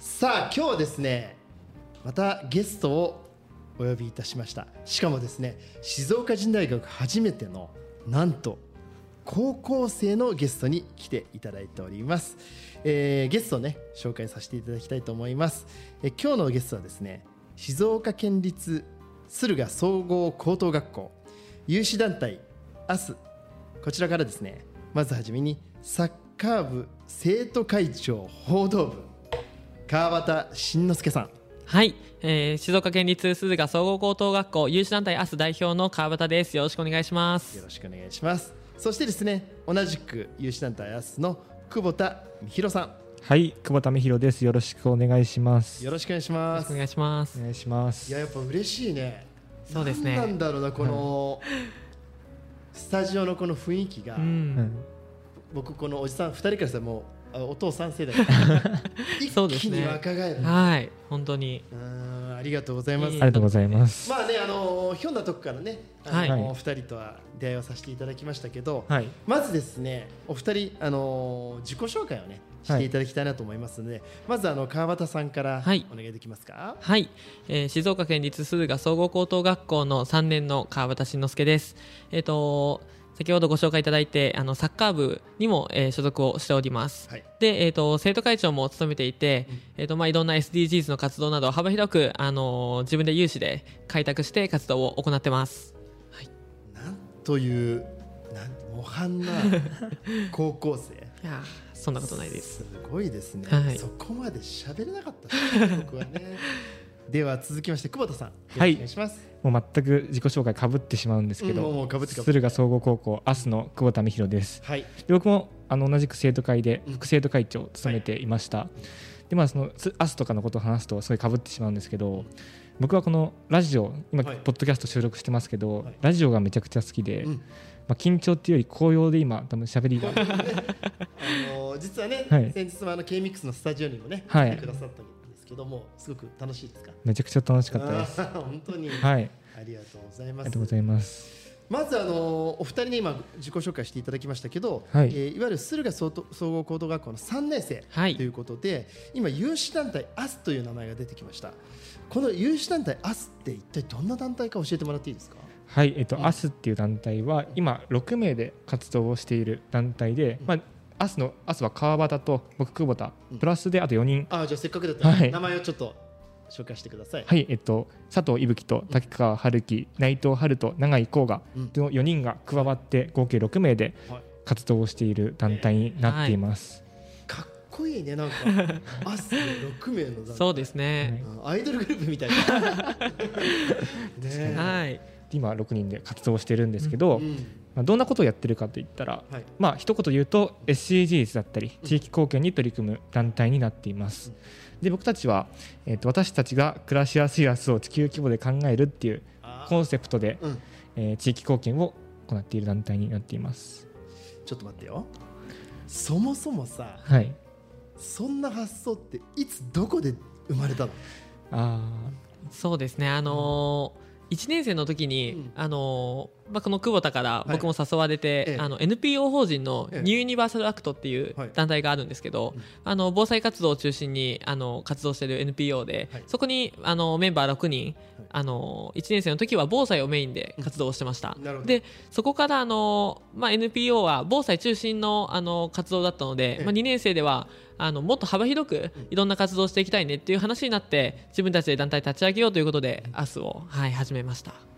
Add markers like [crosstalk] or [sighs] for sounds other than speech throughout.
さあ今日はですねまたゲストをお呼びいたしました。しかもですね静岡人大学初めてのなんと高校生のゲストに来ていただいております、えーゲストをね紹介させていただきたいと思います、えー今日のゲストはですね静岡県立駿河総合高等学校有志団体明日こちらからですねまずはじめにサッカー部生徒会長報道部川端慎之介さんはい、えー静岡県立鈴鹿総合高等学校有志団体明日代表の川端です。よろしくお願いします。よろしくお願いしますそしてですね同じく有志団体明日の久保田美弘さはい、久保田美弘です。よろしくお願いします。んよろしくお願いしますお願いします。お願いします。いややっぱ嬉しいねそうですね何なんだろうなこのスタジオのこの雰囲気が、う、うんん、僕このおじさん2人からしたらもうあお父さん世代。[laughs] そうですね。一気に若返る、はい、本当に。うんありがとうございます。いいありがとうございます。まあねあのひょんなとこからねあの、はい。お二人とは出会いをさせていただきましたけど、はい、まずですねお二人あの自己紹介をねしていただきたいなと思いますので、まずあの川端さんからはい。お願いできますか？はい、えー静岡県立鈴鹿総合高等学校の3年の川端慎之介です。えっ、と先ほどご紹介いただいてあのサッカー部にも、えー所属をしております。はい。で、えー、と生徒会長も務めていて、えーとまあ、いろんな SDGs の活動など幅広く、あのー自分で有志で開拓して活動を行ってます。なんというなん模範な [laughs] 高校生。いやーそんなことないです。すごいですね。はいそこまで喋れなかった僕はね。では続きまして久保田さん、はい。お願いします。もう全く自己紹介かぶってしまうんですけど、うんもうもう被って被って。駿河総合高校明日の久保田美弘です。はい。で僕もあの同じく生徒会でうん。副生徒会長を務めていました。でまあそのす明日とかのことを話すとすごいかぶってしまうんですけど、僕はこのラジオ今、はい。ポッドキャスト収録してますけど、はい。ラジオがめちゃくちゃ好きで、うん。まあ緊張っていうより高揚で今多分喋りが。[laughs] あの実はね、はい。先日もあの K ミックスのスタジオにもね、はい。来てくださったんですけども、すごく楽しいですか？めちゃくちゃ楽しかったです。[laughs] 本当に、はい、ありがとうございあます。りがとうございます。まずあのお二人に今自己紹介していただきましたけど、はいいえーいわゆる駿河総と総合高等学校の3年生はいということで、今有志団体アスという名前が出てきました。この有志団体アスって一体どんな団体か教えてもらっていいですか？はい、えっと、うんアスっていう団体は今6名で活動をしている団体で、うんまあアスのアスは川端と僕久保田。うん。プラスであと4人、あーじゃあせっかくだったら、はい。名前をちょっと紹介してください。はい、えっと佐藤伊吹と竹川春樹、内藤春と永井光がうん。の4人が加わって合計6名ではい。活動をしている団体になっています。かっこいいねなんか。[laughs] アスで6名の団体。そうですね。うん。アイドルグループみたい。[laughs] な。ねえ。はい。で今6人で活動をしているんですけど、うんまあ、どんなことをやってるかといったら、はい。まあ一言言うと SCGs だったり地域貢献に取り組む団体になっています。で僕たちは、えー、と私たちが暮らしやすい明日を地球規模で考えるっていうコンセプトで、うん。えー地域貢献を行っている団体になっています。ちょっと待ってよ。そもそもさ、はい、そんな発想っていつどこで生まれたの？あそうですね。あのー1年生の時に、うんあのーまあ、この久保田から僕も誘われて、ええ。あの NPO 法人のええ。ニューユニバーサルアクトっていうはい。団体があるんですけど、うん。あの防災活動を中心にあの活動している NPO で、はい。そこにあのメンバー6人、あの1年生の時は防災をメインで活動をしてました。でそこからあの、まあ、NPO は防災中心のあの活動だったので、ええ。まあ、2年生ではあのもっと幅広くいろんな活動をしていきたいねっていう話になって自分たちで団体立ち上げようということで明日を、はい、始めました。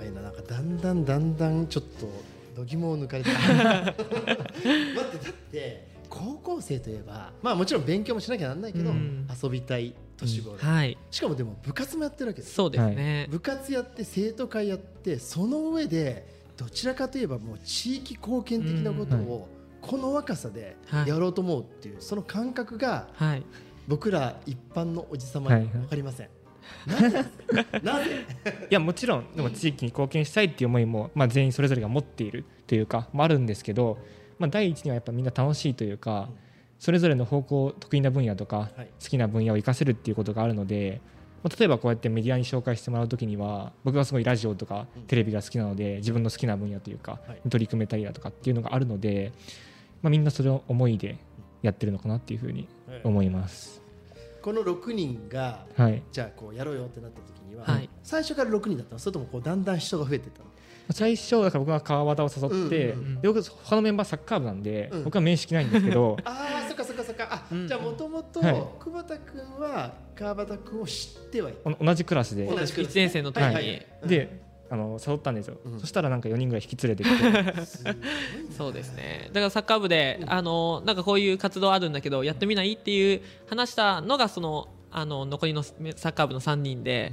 やばいななんかだんだんだんだんちょっと度肝を抜かれて [laughs] 待ってだって高校生といえばまあもちろん勉強もしなきゃなんないけど、うん。遊びたい年頃、はい、しかもでも部活もやってるわけです。そうですね。部活やって生徒会やってその上でどちらかといえばもう地域貢献的なことをここの若さではい。やろうと思うっていう、その感覚がはい。僕ら一般のおじさまにはいはい。分かりません、なぜ [laughs] なぜ？[laughs] いやもちろんでも地域に貢献したいっていう思いも、まあ、全員それぞれが持っているというか、まあ、あるんですけど、まあ、第一にはやっぱみんな楽しいというか、うん。それぞれの方向得意な分野とか、はい。好きな分野を活かせるっていうことがあるので、まあ、例えばこうやってメディアに紹介してもらう時には僕はすごいラジオとかうん。テレビが好きなので自分の好きな分野というかはい。取り組めたりだとかっていうのがあるので、まあ、みんなそれを思いでやってるのかなっていうふうに思います。この6人がはい。じゃあこうやろうよってなった時には、はい。最初から6人だったの？それともこうだんだん人が増えていったの？最初だから僕は川端を誘って、うんうんうん。で僕他のメンバーサッカー部なんで、うん。僕は面識ないんですけど。[laughs] ああそっかそっかそっか。あ、うんじゃあもともとはい。久保田君は川端君を知ってはいお同じクラスで。同じクラス1年生の時に、はいはい。であの誘ったんですよ、うん。そしたらなんか4人ぐらい引き連れてきて。[laughs] そうですね。だからサッカー部で、あのなんかこういう活動あるんだけどやってみないっていう話したのがそのあの残りのサッカー部の3人で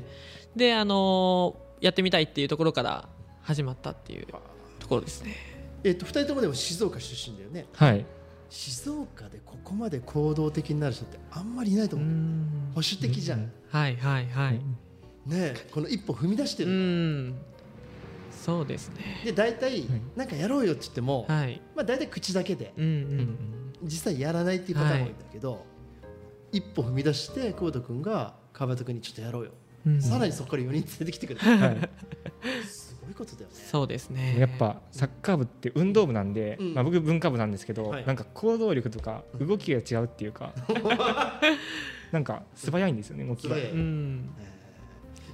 であのやってみたいっていうところから始まったっていうところですね。えっと2人ともでも静岡出身だよね。はい。静岡でここまで行動的になる人ってあんまりいないと思う、保守的じゃん、ねはいはいはいえこの一歩踏み出してうる、ん。そうですね。で大体い。なんかやろうよって言っても、はい。まあ、大体口だけでうんううん。ん実際やらないっていうパターンが多いんだけど、一歩踏み出して久保田君が川端君にちょっとやろうよ、うん。さらにそこから4人連れてきてくれた。はい。すごいことだよね。そうですね。やっぱサッカー部って運動部なんで、うん。まあ、僕文化部なんですけど、はい。なんか行動力とか動きが違うっていうか、[laughs] なんか素早いんですよね動きが。素早いうん。え。じ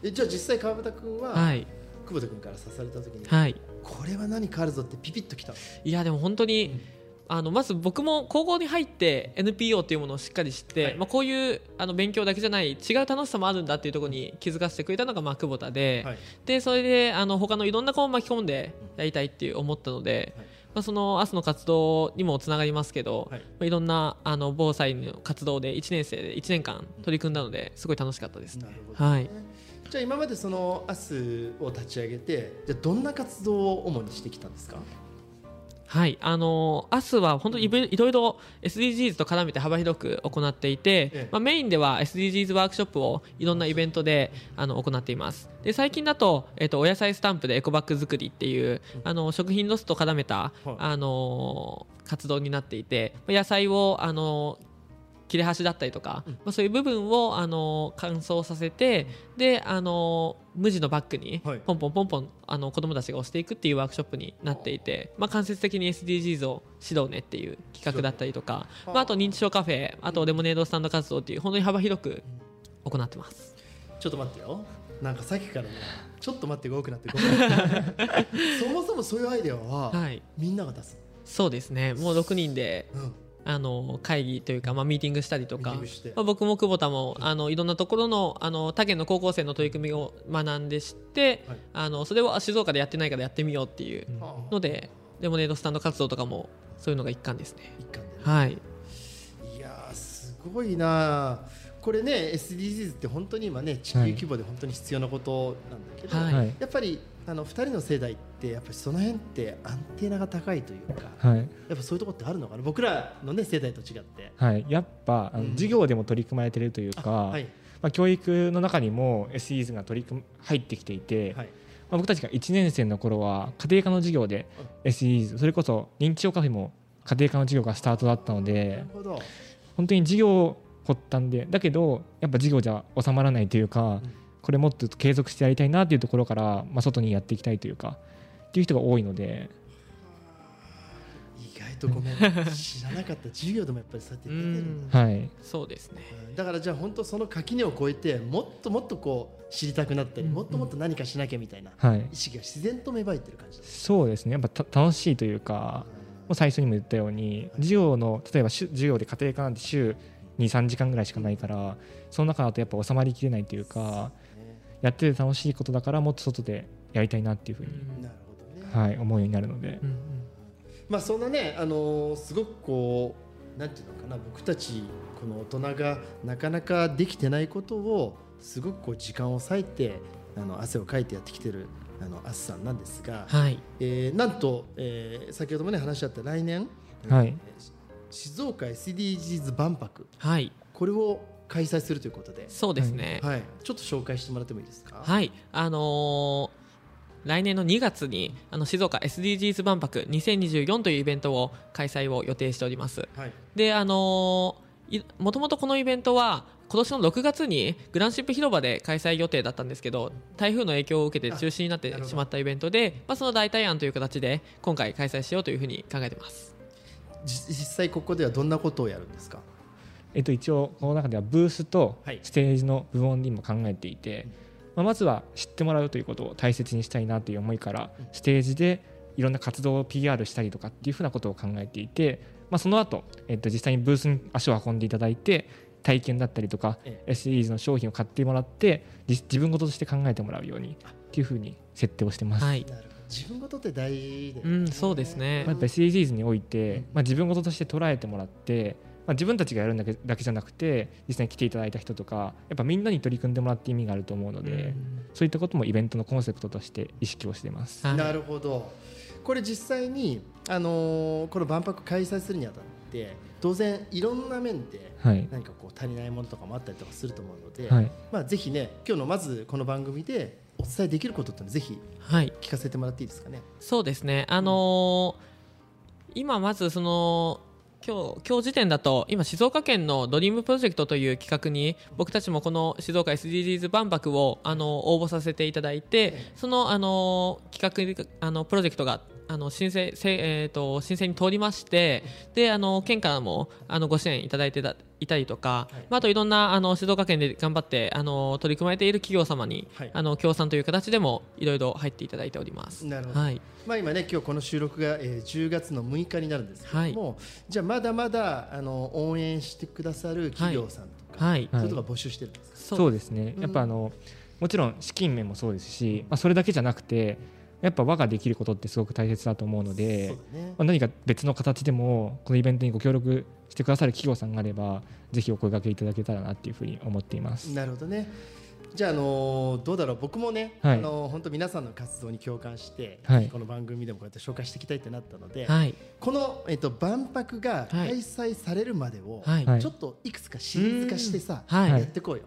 ゃあ実際川端君は、はい。久保田君から刺された時に、はい。これは何かあるぞってピピッときたいやでも本当に、あのまず僕も高校に入って NPO っていうものをしっかり知って、はい。まあ、こういうあの勉強だけじゃない違う楽しさもあるんだっていうところに気づかせてくれたのがまあ久保田で,、はい。でそれであの他のいろんな子を巻き込んでやりたいっていう思ったので、はい。まあ、その明日の活動にもつながりますけど、はい。いまあ、いろんなあの防災の活動で1年生で1年間取り組んだのですごい楽しかったです。ね。なるほど、はいじゃあ今までそのアスを立ち上げてじゃあどんな活動を主にしてきたんですか？はい、あのー、明日は本当にいろいろ SDGs と絡めて幅広く行っていて、ええ。まあ、メインでは SDGs ワークショップをいろんなイベントであの行っています。で最近だと,、えっとお野菜スタンプでエコバッグ作りっていう、あの食品ロスと絡めた、はい。あのー活動になっていてまあ野菜を、あのー切れ端だったりとか、まあ、そういう部分を、あのー乾燥させてで、あのー無地のバッグにはい。ポンポンポンポンあの子供たちが押していくっていうワークショップになっていて、まあ、間接的に SDGs を指導ねっていう企画だったりとか、まあ、あと認知症カフェあとレモネードスタンド活動っていう本当に幅広く行ってます。ちょっと待ってよ。なんかさっきからね [sighs] ちょっと待ってが多くなって [laughs] そもそもそういうアイデアは、はい。みんなが出す、そうですね。もう6人でうん、あの会議というか、まあ、ミーティングしたりとかまあ、僕も久保田もあのいろんなところのあの他県の高校生の取り組みを学んで知って、はい。あのそれをあ静岡でやってないからやってみようっていうあのでレモネードスタンド活動とかもそういうのが一環ですね。一環はい。いやーすごいな。これね SDGs って本当に今ね地球規模で本当に必要なことなんだけど、はい。はい。やっぱりあの2人の世代ってやっぱりその辺ってアンテナが高いというかはい。やっぱそういうところってあるのかな？僕らのね世代と違って。はい、やっぱうん。授業でも取り組まれてるというか、はい。まあ、教育の中にも SEs が取り組む入ってきていて、はい。まあ、僕たちが1年生の頃は家庭科の授業で SEs それこそ認知症カフェも家庭科の授業がスタートだったのなでるほど。本当に授業発端でだけどやっぱ授業じゃ収まらないというか、うんこれもっと継続してやりたいなっていうところから、まあ、外にやっていきたいというかっていう人が多いので。意外とごめん知らなかった授業でもやっぱりそうやってう出てるんはい。そうですね。うん。だからじゃあ本当その垣根を越えてもっともっとこう知りたくなったり、うん。もっともっと何かしなきゃみたいなはい。意識が自然と芽生えてる感じです、そうですね。やっぱた楽しいというかもう最初にも言ったように授業の例えば週授業で家庭科なんて週23時間ぐらいしかないからその中だとやっぱ収まりきれないというかねやってて楽しいことだからもっと外でやりたいなっていうふうに、なるほどね、はい、思うようになるので。うんうん。まあそんなねあのーすごくこうなんていうのかな僕たちこの大人がなかなかできてないことをすごくこう時間を割いてあの汗をかいてやってきてるあのアスさんなんですが、はい。えーなんと、えー先ほどもね話し合った来年はい。静岡 SDGs 万博。はい。これを開催するということで、そうですねはい、ちょっと紹介してもらってもいいですか？はい、あのー来年の2月にあの静岡 SDGs 万博2024というイベントを開催を予定しております。はい、で、あのもともとこのイベントは今年の6月にグランシップ広場で開催予定だったんですけど台風の影響を受けて中止になってしまったイベントで、まあ、その代替案という形で今回開催しようというふうに考えてます。じ実際ここではどんなことをやるんですか？えっと、一応この中ではブースとはい。ステージの部門にも考えていて、まあ、まずは知ってもらうということを大切にしたいなという思いからステージでいろんな活動を PR したりとかっていうふうなことを考えていて、まあ、その後、えっと実際にブースに足を運んでいただいて体験だったりとかえ SDGs の商品を買ってもらってじ自分事として考えてもらうようにっていうふうに設定をしてます。はい、なるほど。自分事って大事だよね。うん、そうですね。まあ、やっぱ SDGs において、まあ、自分事として捉えてもらって、まあ、自分たちがやるだけだけじゃなくて実際に来ていただいた人とかやっぱみんなに取り組んでもらって意味があると思うので、そういったこともイベントのコンセプトとして意識をしています。はいなるほど。これ実際にあのーこの万博開催するにあたって当然いろんな面ではい、何かこう足りないものとかもあったりとかすると思うので、はいまあぜひね今日のまずこの番組でお伝えできることっていうのをぜひはい聞かせてもらっていいですかね？そうですね、あのー今まずその今日今日時点だと今静岡県のドリームプロジェクトという企画に僕たちもこの静岡 SDGs 万博をあの応募させていただいてそのあの企画あのプロジェクトがあの申請せえー、と申請に通りましてであの県からもあのご支援いただいてたいたりとか、まあ、あといろんなあの静岡県で頑張ってあの取り組まれている企業様に、はい。あの協賛という形でもいろいろ入っていただいております。なるほど。はい。まあ今ね今日この収録が、えー10月の6日になるんですけれども、じゃあまだまだあの応援してくださる企業さんとか、はい、そういうとこが募集してるんですそうですね。やっぱあの、もちろん資金面もそうですし、まあ、それだけじゃなくてやっぱ輪ができることってすごく大切だと思うのでね。まあ、何か別の形でもこのイベントにご協力してくださる企業さんがあればぜひお声掛けいただけたらなっていうふうに思っています。なるほどね。じゃあ、あのーどうだろう。僕もね、はい。あのー本当皆さんの活動に共感して、はい。この番組でもこうやって紹介していきたいってなったので、はい。この、えっと万博が開催されるまでを、ちょっといくつかシリーズ化してさ、はい。やっていこうよ。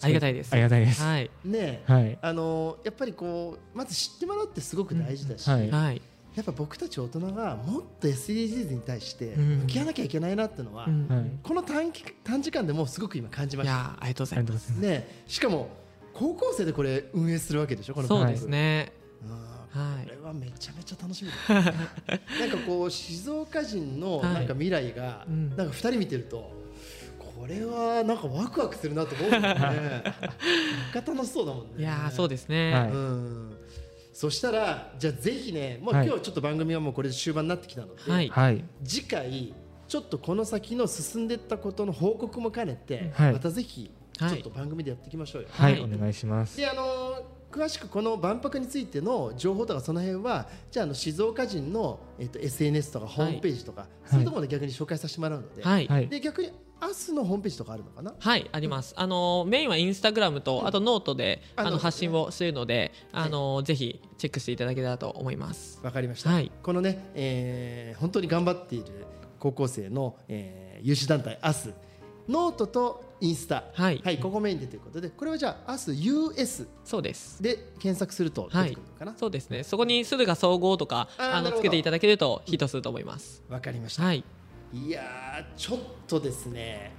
ありがたいです。ありがたいです。はい。ねえはい。あのーやっぱりこうまず知ってもらうってすごく大事だし、うんはい。はい。やっぱ僕たち大人がもっと SDGs に対してうん。向き合わなきゃいけないなっていうのは、うん。はい。この短期短時間でもうすごく今感じまいした。やーありがとうござありいます。がとうございます。ねえしかも高校生でこれ運営するわけでしょこのそうですね。うんはい。これはめちゃめちゃ楽しみだな [laughs] んかこう静岡人のはい。なんか未来がうん。なんか二人見てるとこれはなんかワクワクするなと思うもんね。楽しそうだもんね。いやーそうですね。はい。うん。そしたらじゃあぜひねもうはい。今日ちょっと番組はもうこれで終盤になってきたので、はい。はい。次回ちょっとこの先の進んでいったことの報告も兼ねて、はい。またぜひちょはいっと番組でやっていきましょうよ。はい。はい。お願いします。であの詳しくこの万博についての情報とかその辺はじゃああの静岡人の、えっと SNS とかホームページとか、そういうところで逆に紹介させてもらうので。で逆に明日のホームページとかあるのかな？はいあります。あのメインはインスタグラムとあとノートであのあノートね発信をしているのであのぜひチェックしていただけたらと思います。わかりました、はい。このね、えー本当に頑張っている高校生の、えー有志団体明日ノートとインスタ。はい。ここメインでということで。これはじゃあ明日 US そうです。で検索すると出てくるのかな？そうですね。そこに駿河総合とかあのつけていただけるとヒットすると思います。わ、かりました、はいいやーちょっとですね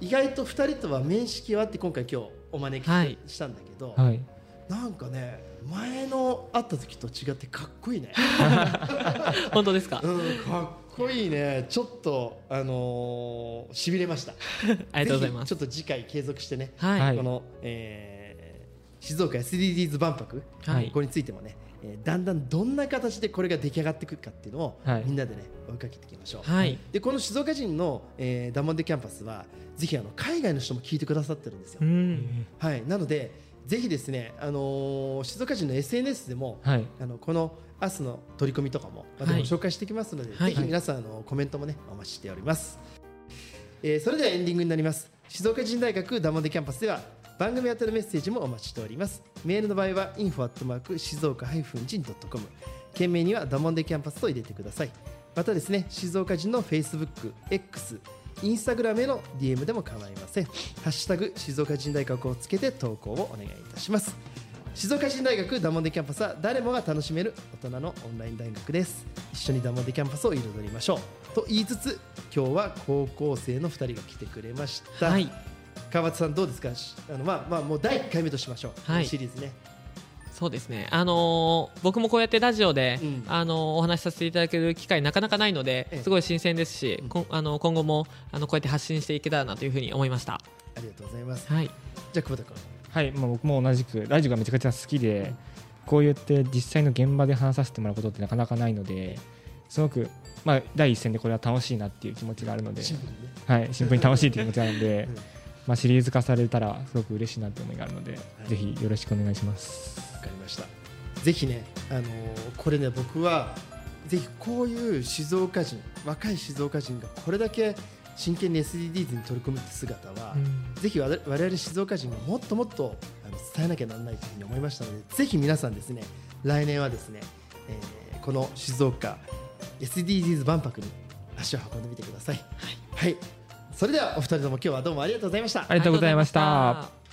意外と2人とは面識はあって今回今日お招きはい。したんだけど、はい。なんかね前の会った時と違ってかっこいいね、[laughs] 本当ですか？うん、かっこいいね。ちょっとあのー、しびれました。[laughs] ありがとうございます。ちょっと次回継続してね、はい。はいこの、えー静岡 SDGs 万博、はい。ここについてもね、えーだんだんどんな形でこれが出来上がっていくかっていうのを、はい。みんなでね追いかけていきましょう。はい。でこの静岡人の、えーダモンデキャンパスはぜひあの海外の人も聞いてくださってるんですよ。うん。はい、なのでぜひですね、あのー静岡人の SNS でもはい。あのこの明日の取り組みとかもまたごはい。紹介していきますので、はい。ぜひ皆さんあのコメントもねお待ちしております、えーそれではエンディングになります。静岡人大学ダモンデキャンパスでは番組宛てのメッセージもお待ちしております。メールの場合は info 静岡人 .com 件名にはダモンデキャンパスと入れてください。またですね静岡人の FacebookX インスタグラムへの DM でも構いません。ハッシュタグ静岡人大学をつけて投稿をお願いいたします。静岡人大学ダモンデキャンパスは誰もが楽しめる大人のオンライン大学です。一緒にダモンデキャンパスを彩りましょう。と言いつつ今日は高校生の2人が来てくれました、はい。川端さんどうですか？しあのまあまあもう第1回目としましょう、はい。シリーズね。そうですね、あのー僕もこうやってラジオで、うん。あのーお話しさせていただける機会なかなかないのでええ。すごい新鮮ですし、うん。あの今後もあのこうやって発信していけたらなというふうに思いました。ありがとうございます。はい、じゃあ久保田君。はい、まあ、僕も同じくラジオがめちゃくちゃ好きでこう言って実際の現場で話させてもらうことってなかなかないのですごく、まあ、第一線でこれは楽しいなっていう気持ちがあるので、シンプルにね。はい、シンプルに楽しいという気持ちがあるのでうん、まあ、シリーズ化されたらすごく嬉しいなって思いがあるので、い。ぜひよろしくお願いします。わかりました。ぜひね、あのーこれね僕はぜひこういう静岡人若い静岡人がこれだけ真剣に SDGs に取り組むって姿は、ぜひ我々我々静岡人がもっともっとあの伝えなきゃならないというふうに思いましたのでぜひ皆さんですね来年はですね、えーこの静岡 SDGs 万博に足を運んでみてください。はい、それではお二人とも今日はどうもありがとうございました。ありがとうございました